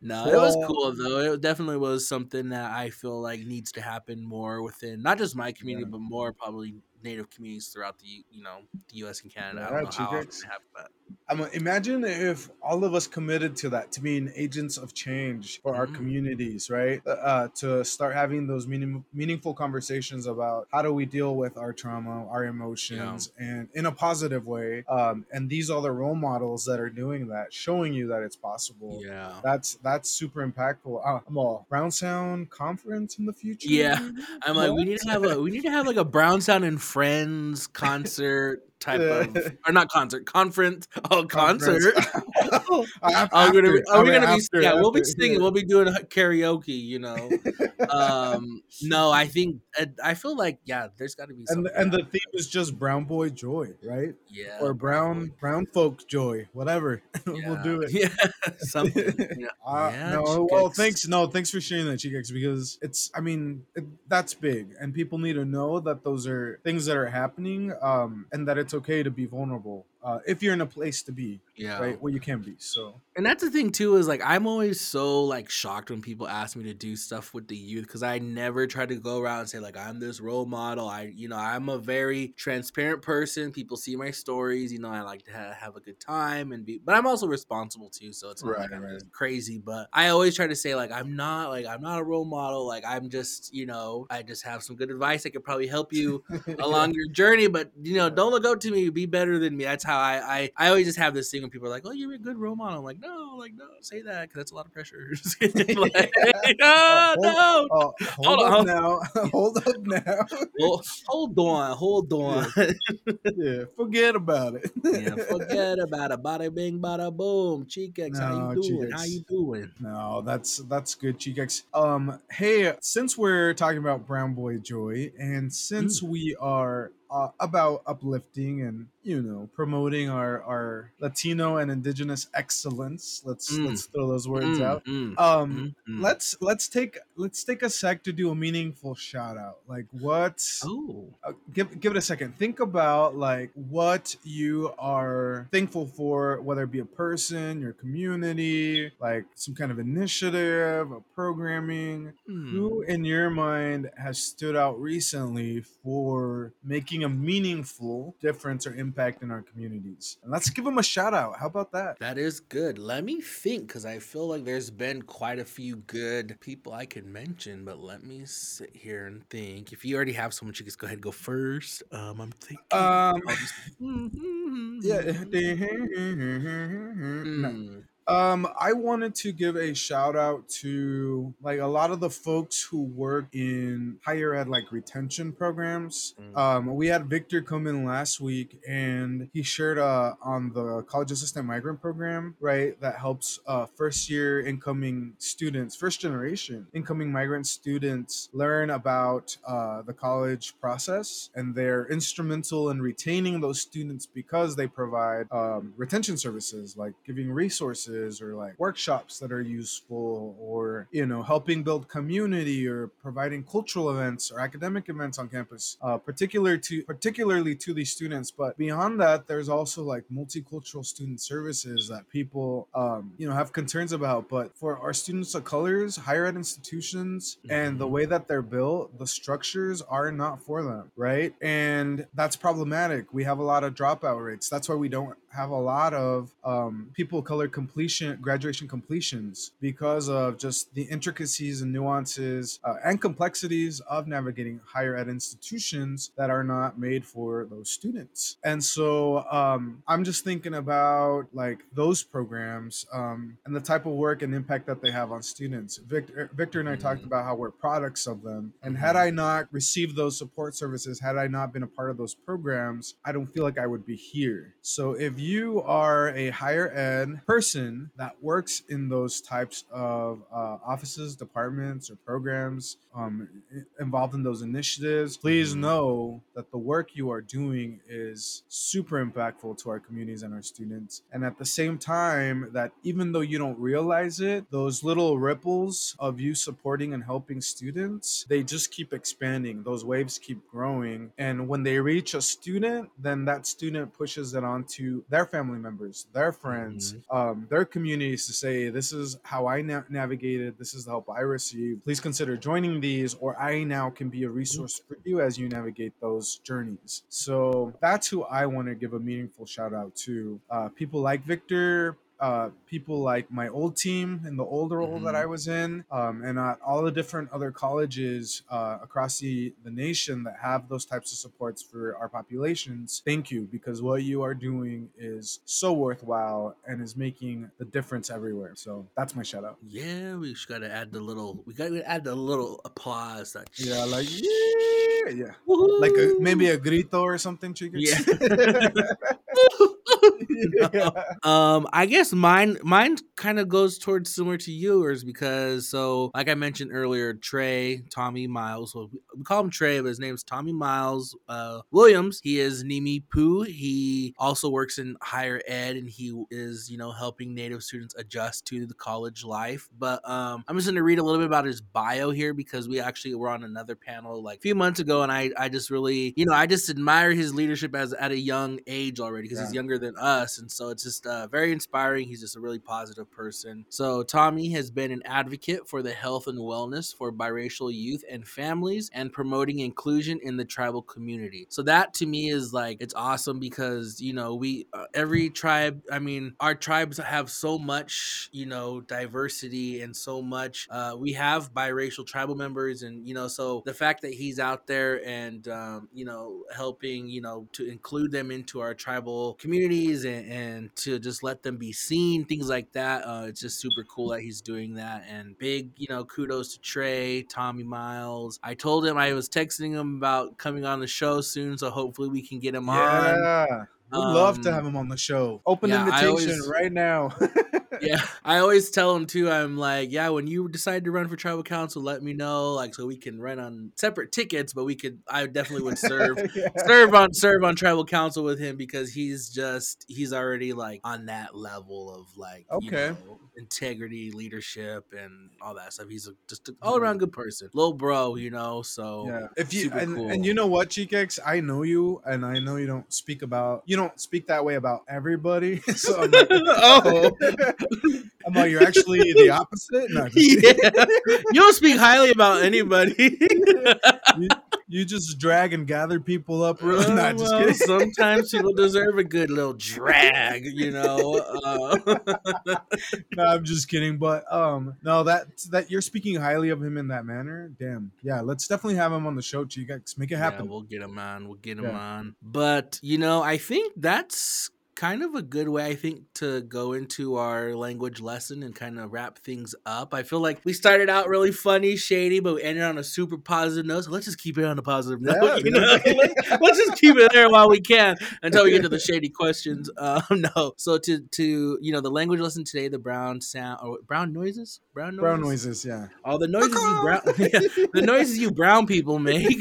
no, it was cool though. It definitely was something that I feel like needs to happen more within not just my community,
Yeah.
but more probably native communities throughout the you know the U.S. and Canada. I
Yeah,
don't know how often
Chikex.
it happens,
I mean, imagine if all of us committed to that, to being agents of change for our
Mm.
communities, right? Uh, to start having those meaning, meaningful conversations about how do we deal with our trauma, our emotions, and in a positive way. Um, and these are the role models that are doing that, showing you that it's possible.
yeah.
That's that's super impactful. Uh, I'm all Brown Sound conference in the future.
Yeah. I'm like, we need to have a we need to have like a Brown Sound and Friends concert type of
Yeah.
or not concert conference oh concert.
Af-
Are we gonna be, are we gonna be yeah we'll be singing
yeah.
we'll be doing karaoke you know um no I think I feel like yeah there's got to be
and and the theme is just brown boy joy, right?
yeah
or brown brown folk joy, whatever. we'll do it.
yeah something yeah.
Uh,
Yeah,
no, well, thanks. No, thanks for sharing that, Chikex, because it's. I mean, it, that's big, and people need to know that those are things that are happening, um, and that it's okay to be vulnerable uh, if you're in a place to be,
yeah
right, where you can be. So
And that's the thing too is like I'm always so like shocked when people ask me to do stuff with the youth because I never try to go around and say like I'm this role model. I you know I'm a very transparent person. People see my stories. You know I like to ha- have a good time and be, but I'm also responsible too. So it's not like I'm
right.
crazy. But I always try to say like I'm not like I'm not a role model. Like I'm just you know I just have some good advice that could probably help you along your journey. But you know, don't look up to me. Be better than me. That's how I I, I always just have this thing when people are like, "Oh, you're a good role model." I'm like, no, like no, say that because that's a lot of pressure. Like,
Uh,
no, no.
Oh, hold,
Hold
up
on.
now. hold up now.
Well, hold on, hold on.
yeah, forget about it.
yeah, forget about it. Bada bing, bada boom. Cheekex, how you doing? How you doing?
No, that's that's good, Chikex. Um, hey, since we're talking about Brown Boy Joy, and since
Mm.
we are uh, about uplifting and you know promoting our our Latino and Indigenous excellence. Let's
Mm.
let's throw those words
Mm,
out.
mm,
Um,
mm, mm.
let's let's take let's take a sec to do a meaningful shout out. Like what?
Oh.
uh, give give it a second. Think about like what you are thankful for, whether it be a person, your community, like some kind of initiative, a programming.
Hmm.
Who in your mind has stood out recently for making a meaningful difference or impact in our communities? And let's give them a shout out. How about that?
That is good. Let me think because I feel like there's been quite a few good people I could mention, but let me sit here and think. If you already have someone, you just go ahead and go first. Um, I'm thinking.
Um,
just-
yeah. No. Um, I wanted to give a shout out to like a lot of the folks who work in higher ed like retention programs.
Mm.
Um, we had Victor come in last week and he shared uh on the college assistant migrant program, right? That helps uh first year incoming students, first generation incoming migrant students learn about uh the college process and they're instrumental in retaining those students because they provide um, retention services like giving resources or like workshops that are useful or you know helping build community or providing cultural events or academic events on campus uh, particular to particularly to these students. But beyond that there's also like multicultural student services that people um, you know have concerns about. But for our students of colors higher ed institutions and the
Mhm.
way that they're built the structures are not for them right? And that's problematic. We have a lot of dropout rates. That's why we don't have a lot of um, people of color completion graduation completions because of just the intricacies and nuances uh, and complexities of navigating higher ed institutions that are not made for those students and so um, i'm just thinking about like those programs um, and the type of work and impact that they have on students victor, victor and i talked
Mhm.
about how we're products of them and had
Mhm.
i not received those support services had i not been a part of those programs i don't feel like i would be here so if you are a higher ed person that works in those types of uh, offices departments or programs um, involved in those initiatives please
Mhm.
know that the work you are doing is super impactful to our communities and our students. And at the same time that even though you don't realize it those little ripples of you supporting and helping students they just keep expanding. Those waves keep growing. And when they reach a student then that student pushes it on to their family members their friends um, their communities to say this is how i na- navigated. This is the help i received. Please consider joining these or i now can be a resource for you as you navigate those journeys. So that's who i want to give a meaningful shout out to. Uh, people like victor uh, people like my old team in the old role that
Mhm.
I was in, um, and uh, all the different other colleges uh, across the, the nation that have those types of supports for our populations. Thank you, because what you are doing is so worthwhile and is making the difference everywhere. So that's my shout out.
Yeah, we just gotta add the little. We gotta add the little applause. That
Yeah, like yeah, yeah, like a, maybe a grito or something, chicas.
Yeah. Um, I guess mine mine kind of goes towards similar to yours because so like I mentioned earlier, Trey Tommy Miles. We call him Trey, but his name's Tommy Miles uh, Williams. He is Nimi Poo. He also works in higher ed, and he is you know helping Native students adjust to the college life. But um, I'm just gonna read a little bit about his bio here because we actually were on another panel like a few months ago, and I I just really you know I just admire his leadership as at a young age already because he's younger than us, and so it's just uh, very inspiring. He's just a really positive person. So Tommy has been an advocate for the health and wellness for biracial youth and families, and promoting inclusion in the tribal community. So that to me is like it's awesome because you know we uh, every tribe. I mean, our tribes have so much you know diversity and so much. Uh, we have biracial tribal members, and you know, so the fact that he's out there and um, you know helping you know to include them into our tribal communities and, and to just let them be seen, things like that. Uh, it's just super cool that he's doing that. And big, you know, kudos to Trey, Tommy Miles. I told him I was texting him about coming on the show soon, so hopefully we can get him on.
yeah. We'd love to
Um,
have him on the show. Open
yeah,
invitation
always-
right now.
yeah i always tell him too i'm like yeah when you decide to run for tribal council let me know like so we can run on separate tickets but we could i definitely would serve
Yeah.
serve on serve on tribal council with him because he's just he's already like on that level of like you
Okay.
know, integrity leadership and all that stuff he's a, just an all-around mm-hmm. good person little bro you know so
Yeah. If you and,
cool.
and you know what, Chikex, I know you, and I know you don't speak about you don't speak that way about everybody. so I'm like,
oh
I'm like, you're actually the opposite. No,
yeah you don't speak highly about anybody
you, you just drag and gather people up. Real,
Uh,
just
well,
kidding.
sometimes people deserve a good little drag, you know. Uh,
no, I'm just kidding. But um, no, that that you're speaking highly of him in that manner. Damn. Yeah, let's definitely have him on the show, You guys Make it
yeah,
happen.
we'll get him on. We'll get him
Yeah.
on. But you know, I think that's kind of a good way. I think to go into our language lesson and kind of wrap things up. I feel like we started out really funny, shady, but we ended on a super positive note. So let's just keep it on a positive note.
Yeah,
you know? let's, just keep it there while we can until we get to the shady questions. Um, no, so to to you know the language lesson today, the brown sound or brown noises, brown noises,
Brown noises, yeah.
all the noises you brown, the noises you brown people make.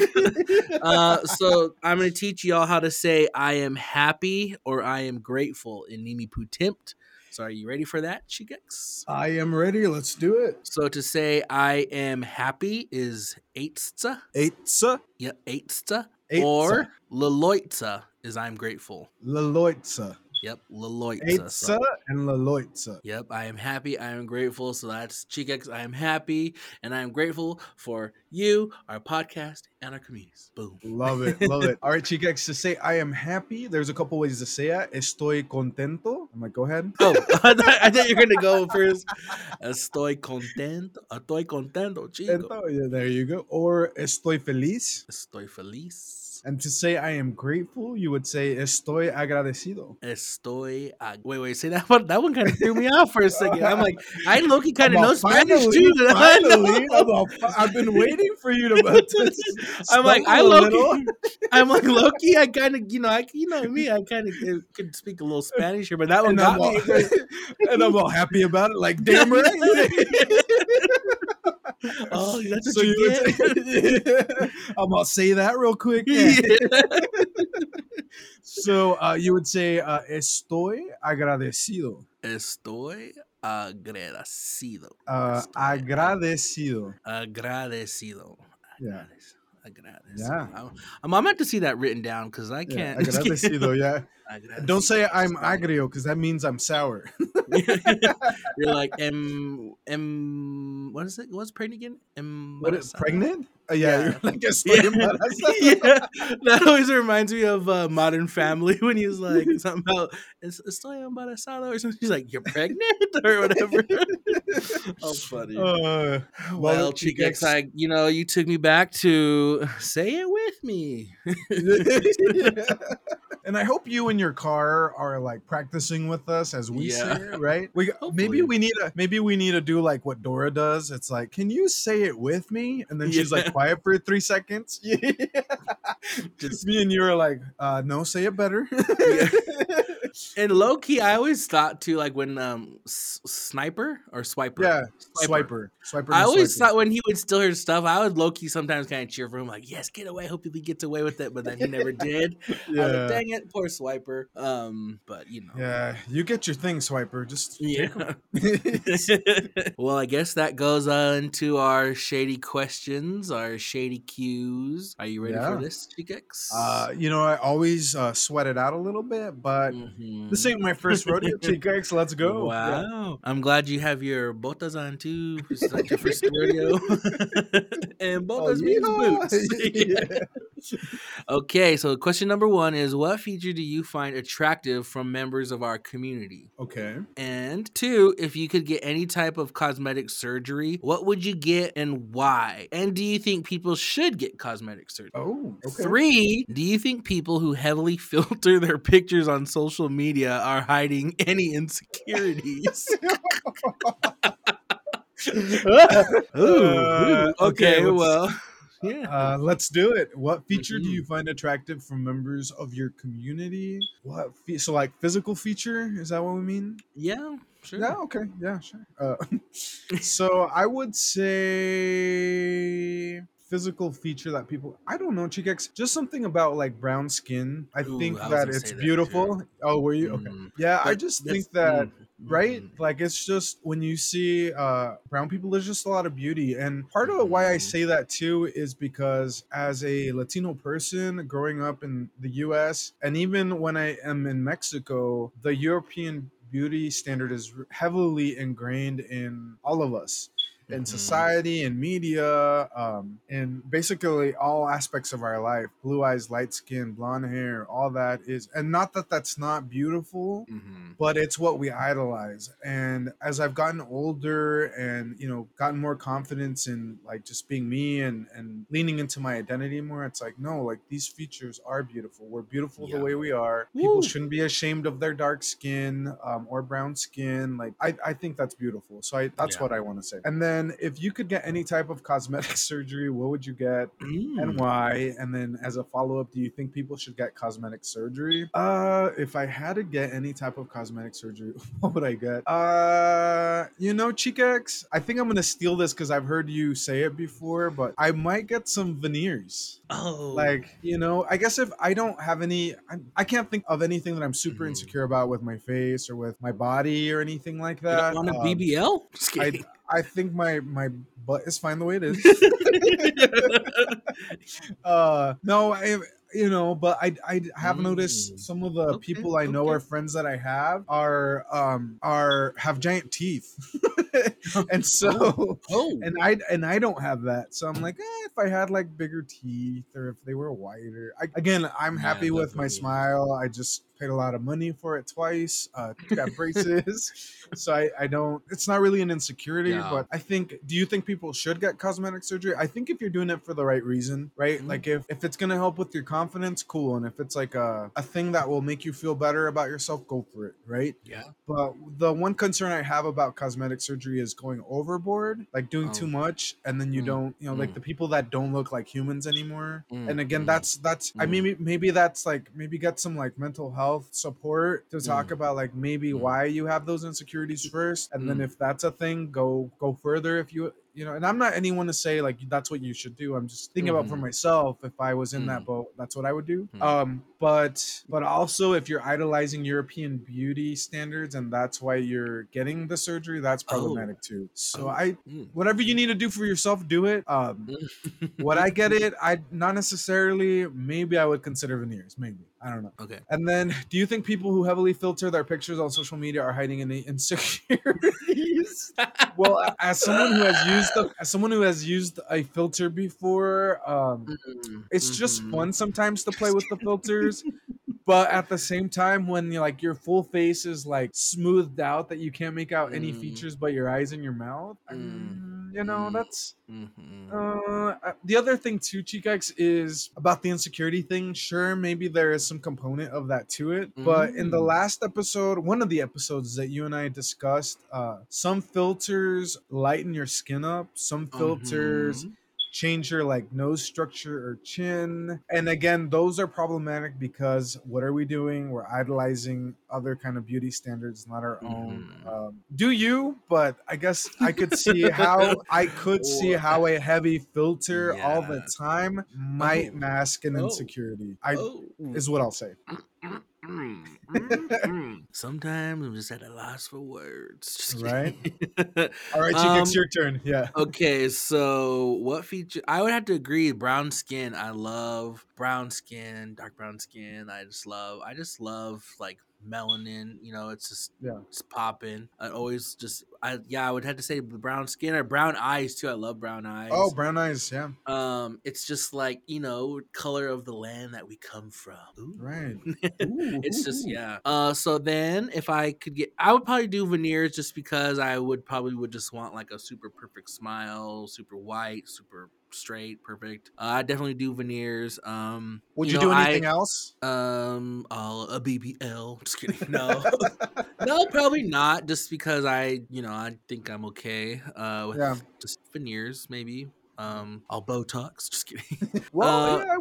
uh, so I'm gonna teach y'all how to say "I am happy" or "I am grateful" in Nimiipuutímt. So are you ready for that, Chigex?
I am ready. Let's do it.
So to say "I am happy" is eitza,
Eitza,
yeah, eitza,
Eitza.
or leloitza is "I'm grateful."
Laloitza.
Yep, leloitza.
And Laloitza.
Yep, I am happy. I am grateful. So that's Chigex. I am happy and I am grateful for you, our podcast, and our communities. Boom.
Love it, love it. All right, Chikex, to say I am happy, there's a couple ways to say it. Estoy contento. I'm like, go ahead.
Oh, I thought, I thought you were gonna go first. Estoy contento. Estoy contento, chico.
Yeah, there you go. Or estoy feliz.
Estoy feliz.
And to say I am grateful, you would say estoy agradecido.
Estoy. ag- wait, wait. Say that one. That one kind of threw me off for a second. I'm like, I Loki kind of
I'm
know Spanish too.
Finally, I've been waiting for you to.
I'm like, I Loki. I'm like Loki. I kind of, you know, I, you know me. I kind of could speak a little Spanish here, but that one
And
got
I'm, all, and I'm all happy about it. Like, damn right.
Oh, that's what
So
you,
you
get.
say, I'm gonna say that real quick.
Yeah.
So uh, you would say uh, estoy agradecido.
Estoy agradecido.
Uh,
Estoy
agradecido.
agradecido.
Yeah.
Agradecido.
Yeah.
I'm, I'm gonna have to see that written down because I
Yeah,
can't.
agradecido, yeah. Don't say I'm agrio because that means I'm sour.
You're like M M. What is it? What's pregnant again? Em.
What is pregnant? Uh, yeah,
Yeah.
like
Yeah. yeah, that always reminds me of uh, Modern Family when he's like something about "Es- estoy embarazada or something. He's like, "You're pregnant" or whatever. oh, funny.
Uh,
well, Chigex, I you know you took me back to say it with me.
And I hope you and your car are like practicing with us as we
Yeah.
say it, right? We
Hopefully.
maybe we need a maybe we need to do like what Dora does. It's like, can you say it with me? And then she's like quiet for three seconds. Yeah.
Just
me and you are like, uh, no, say it better.
And low key, I always thought too, like when um S- sniper or swiper.
yeah,
Swiper.
swiper, swiper.
I always
swiper.
thought when he would steal her stuff, I would low key sometimes kind of cheer for him, like, "Yes, get away! Hopefully he gets away with it." But then he never did. Was like,
Yeah.
Dang it, poor swiper. Um, but you know,
Yeah, you get your thing, swiper. Just.
Yeah. well, I guess that goes on to our shady questions, our shady cues. Are you ready
Yeah.
for this, Chigex?
uh, you know, I always uh, sweat it out a little bit, but This ain't my first rodeo, Chicax. Let's go. Yeah.
Wow. I'm glad you have your botas on too. This is like your first rodeo. and oh, botas means
yeehaw.
boots. Okay, so question number one is what feature do you find attractive from members of our community?
Okay.
And two, if you could get any type of cosmetic surgery, what would you get and why? And do you think people should get cosmetic surgery?
Oh, okay.
Three, do you think people who heavily filter their pictures on social media are hiding any insecurities? Ooh,
Uh,
ooh. okay,
okay,
well, yeah.
Uh, let's do it. What feature do
Mhm.
you find attractive from members of your community? What fe- so like physical feature? Is that what we mean?
yeah, sure.
Yeah. Okay. Yeah. Sure. Uh, so I would say physical feature that people I don't know, Chikex, just something about like brown skin. I
Ooh,
think
I
that it's
say that,
beautiful. Oh, were you okay?
Mm,
Yeah, I just think that
mm,
right
mhm.
like it's just when you see uh brown people there's just a lot of beauty and part of why i
Mhm.
say that too is because as a latino person growing up in the us and even when i am in mexico the european beauty standard is heavily ingrained in all of us in
Mhm.
society and media um in basically all aspects of our life blue eyes light skin blonde hair all that is and not that that's not beautiful
Mhm.
but it's what we idolize and as i've gotten older and you know gotten more confidence in like just being me and and leaning into my identity more it's like no like these features are beautiful we're beautiful
Yeah.
the way we are people shouldn't be ashamed of their dark skin um, or brown skin like i, I think that's beautiful so I, that's
Yeah.
what i want to say and then if you could get any type of cosmetic surgery what would you get and
Mm.
why and then as a follow-up do you think people should get cosmetic surgery uh if i had to get any type of cosmetic surgery what would i get uh you know chikex i think i'm gonna steal this because i've heard you say it before but i might get some veneers
Oh,
like you know i guess if i don't have any I, I can't think of anything that i'm super
Mhm.
insecure about with my face or with my body or anything like
you
that
don't want a
Um,
BBL?
I. I think my my butt is fine the way it is. Uh no i you know but i i have noticed
Mm.
some of the
Okay,
people i know
okay.
or friends that i have are um are have giant teeth. And so
oh,
and i and i don't have that. So i'm like eh, if i had like bigger teeth or if they were whiter I, again i'm
Yeah,
happy with my smile. I just paid a lot of money for it twice uh got braces so I, I don't it's not really an insecurity
Yeah.
but i think do you think people should get cosmetic surgery i think if you're doing it for the right reason right
Mhm.
like if if it's gonna help with your confidence cool and if it's like a, a thing that will make you feel better about yourself go for it right
yeah.
but the one concern i have about cosmetic surgery is going overboard like doing too
Oh.
much and then you
Mm,
don't you know like
mm.
the people that don't look like humans anymore
Mm,
and again
mm,
that's that's i mean maybe, maybe that's like maybe get some like mental health support to talk
Mm.
about like maybe
Mm.
why you have those insecurities first and then
Mm.
if that's a thing go go further if you you know and i'm not anyone to say like that's what you should do i'm just thinking about for
Mhm.
myself if i was in that
Mm.
boat that's what i would do
Mm.
um but but also if you're idolizing european beauty standards and that's why you're getting the surgery that's
Oh.
problematic too so
Oh.
i
Mm.
whatever you need to do for yourself do it um would i get it i not necessarily maybe i would consider veneers maybe i don't know
okay.
and then do you think people who heavily filter their pictures on social media are hiding any insecurities well as someone who has used the, as someone who has used a filter before um
Mm,
it's just
mhm.
fun sometimes to play with the filters but at the same time when you like your full face is like smoothed out that you can't make out any
Mm.
features but your eyes and your mouth
Mm.
you know
Mm.
that's
Mhm.
uh, uh, the other thing too, Chikex, is about the insecurity thing. Sure, maybe there is some component of that to it, but in the
Mm.
last episode, one of the episodes that you and I discussed, uh, some filters lighten your skin up, some filters
Mhm.
Change your like nose structure or chin, and again, those are problematic because what are we doing? We're idolizing other kind of beauty standards, not our own.
Mhm.
Um, do you? But I guess I could see how I could see how a heavy filter all the time might
Oh.
mask an
Oh.
insecurity. I
Oh.
is what I'll say.
Mm, mm, mm. Sometimes I'm just at a loss for words. Just
Right? All right,
Um,
it's your turn. Yeah.
okay, so what feature? I would have to agree. Brown skin. I love brown skin, dark brown skin. I just love. I just love like melanin. You know, it's just
Yeah.
it's popping. I always just. I yeah. I would have to say the brown skin or brown eyes too. I love brown eyes.
Oh, brown eyes. Yeah.
Um, it's just like you know, color of the land that we come from. Ooh.
Right.
it's
Ooh,
just
ooh.
yeah. Uh, so then if I could get, I would probably do veneers just because I would probably would just want like a super perfect smile, super white, super straight, perfect. Uh, I definitely do veneers. Um,
Would you,
know,
do anything
I,
else?
Um, uh, a BBL. Just kidding. No, no, probably not. Just because I, you know, I think I'm okay. Uh, with
Yeah.
just veneers, maybe. Um, I'll Botox. Just kidding.
Well,
Uh,
yeah, I.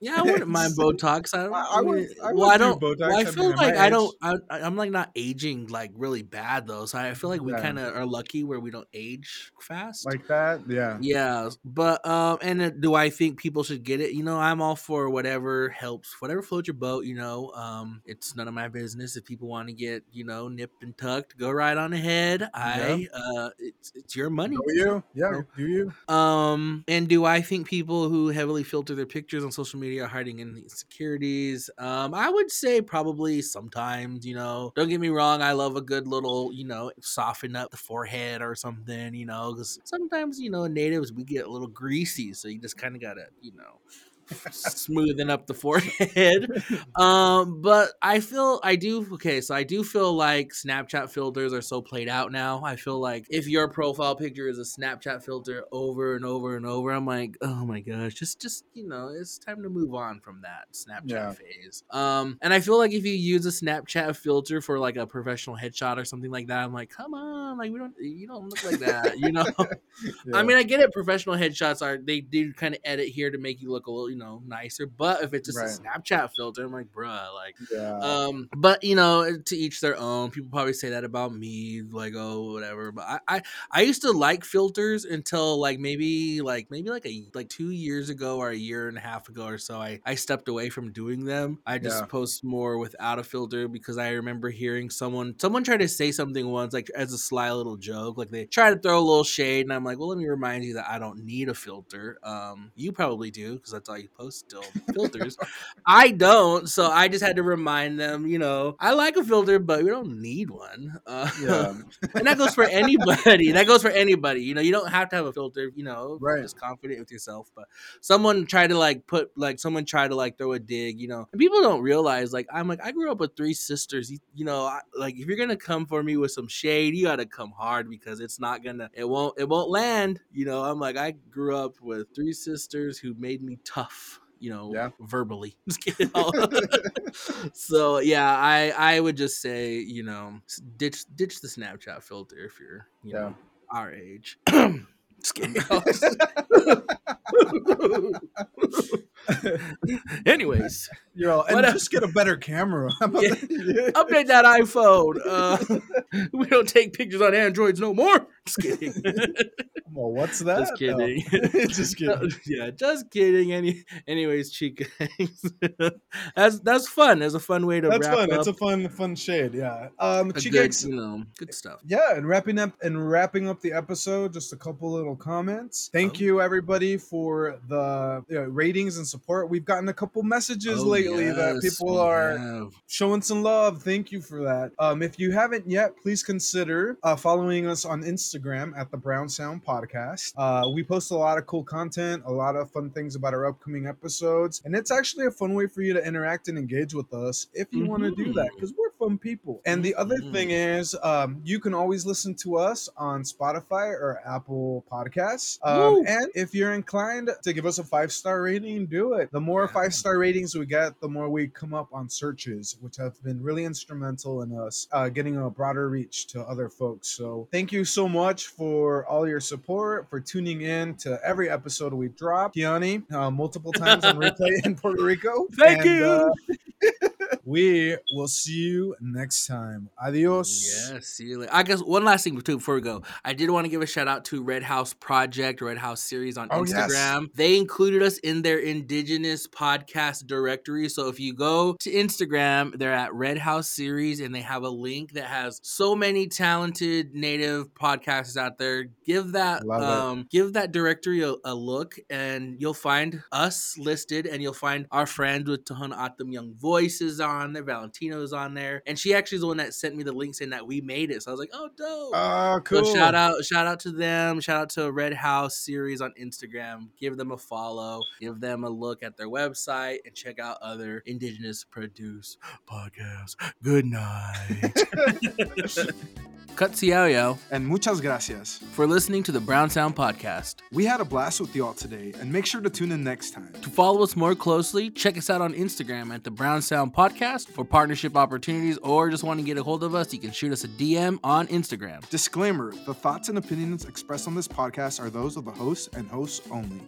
Yeah, I wouldn't mind Botox. I, don't,
I-
I,
I would-
well,
would
I
do
don't.
Botox,
well, I
I
feel
mean,
like I don't. I, I'm like not aging like really bad though. So I feel like we
Yeah.
kind of are lucky where we don't age fast.
Like that, yeah.
yeah, but um, and do I think people should get it? You know, I'm all for whatever helps, whatever floats your boat. You know, um, it's none of my business if people want to get you know nipped and tucked. Go right on ahead. I uh, it's it's your money.
Do you? Yeah, do you?
Um, and do I think people who heavily filter their pictures on social media are hiding insecurities? Um, I would say probably sometimes, you know, don't get me wrong. I love a good little, you know, soften up the forehead or something, you know, because sometimes, you know, natives, we get a little greasy. So you just kind of got to, you know, smoothing up the forehead. um, but I feel I do okay, so I do feel like Snapchat filters are so played out now. I feel like if your profile picture is a Snapchat filter over and over and over, I'm like, oh my gosh, just just you know, it's time to move on from that Snapchat
Yeah.
phase. Um, and I feel like if you use a Snapchat filter for like a professional headshot or something like that, I'm like, come on, like we don't you don't look like that, you know. I mean, I get it. Professional headshots are they do kind of edit here to make you look a little, you know, nicer. But if it's just
Right.
a Snapchat filter, I'm like, bruh, like,
yeah.
um. But you know, to each their own. People probably say that about me, like, oh, whatever. But I, I, I used to like filters until like maybe, like maybe like a like two years ago or a year and a half ago or so. I I stepped away from doing them. I just
Yeah.
post more without a filter because I remember hearing someone someone try to say something once, like as a sly little joke, like they try to throw a little shade, and I'm like, well, let me remind you that I don't need a filter. Um, you probably do because that's all you post still filters. I don't, so I just had to remind them, you know, I like a filter, but we don't need one. Uh,
yeah.
and that goes for anybody. That goes for anybody. You know, you don't have to have a filter. You know,
Right.
Just confident with yourself. But someone tried to like put like someone tried to like throw a dig. You know, and people don't realize like I'm like I grew up with three sisters. You, you know, I, like if you're gonna come for me with some shade, you gotta come hard because it's not gonna. It won't. It won't land. You know, I'm like I grew up with three sisters who made me tough. You know,
Yeah.
verbally. So yeah, I I would just say you know ditch ditch the Snapchat filter if you're you
Yeah.
know our age. Just kidding. Anyways,
You're all, and just get a better camera.
Yeah. update that iPhone. Uh, we don't take pictures on Androids no more. Just kidding.
well, what's that?
Just kidding.
Oh. just kidding.
yeah, just kidding. Any, anyways, Chica, that's that's fun. That's a fun way to
That's
wrap
fun.
up
It's a fun, fun shade. Yeah. Um,
a
Chica
good, you know, good stuff.
yeah, and wrapping up and wrapping up the episode, just a couple little comments. Thank
Oh.
you everybody for the you know, ratings and support. We've gotten a couple messages
Oh,
lately that people are
have.
showing some love. Thank you for that. Um, if you haven't yet, please consider uh, following us on Instagram at the Brown Sound Podcast. Uh, we post a lot of cool content, a lot of fun things about our upcoming episodes, and it's actually a fun way for you to interact and engage with us if you want to do that because we're fun people. And the other
Mhm.
thing is, um, you can always listen to us on Spotify or Apple Podcasts. Um, and if you're inclined to give us a five star rating, do it. The more
Yeah.
five star ratings we get, the more we come up on searches, which have been really instrumental in us uh, getting a broader reach to other folks. So thank you so much for all your support, for tuning in to every episode we drop. Kiani, uh, multiple times on replay in Puerto Rico.
Thank
And,
you.
We will see you next time. Adios.
Yeah, see you later. I guess one last thing too before we go. I did want to give a shout out to Red House Project, Red House Series on
Oh, yes.
Instagram. They included us in their indigenous podcast directory. So if you go to Instagram, they're at Red House Series and they have a link that has so many talented native podcasters out there. Give that um give that directory a, a look and you'll find us listed and you'll find our friends with Tahana Atam Young Voices on there, Valentino's on there. And she actually is the one that sent me the link saying that we made it. So I was like, oh dope.
Oh, cool.
So shout out, shout out to them. Shout out to Red House series on Instagram. Give them a follow. Give them a look at their website and check out other indigenous produced podcasts. Good night. Cutsiao
and muchas gracias
for listening to the Brown Sound Podcast.
We had a blast with y'all today, and make sure to tune in next time.
To follow us more closely, check us out on Instagram at the Brown Sound Podcast for partnership opportunities or just want to get a hold of us, you can shoot us a DM on Instagram.
Disclaimer the thoughts and opinions expressed on this podcast are those of the hosts and hosts only.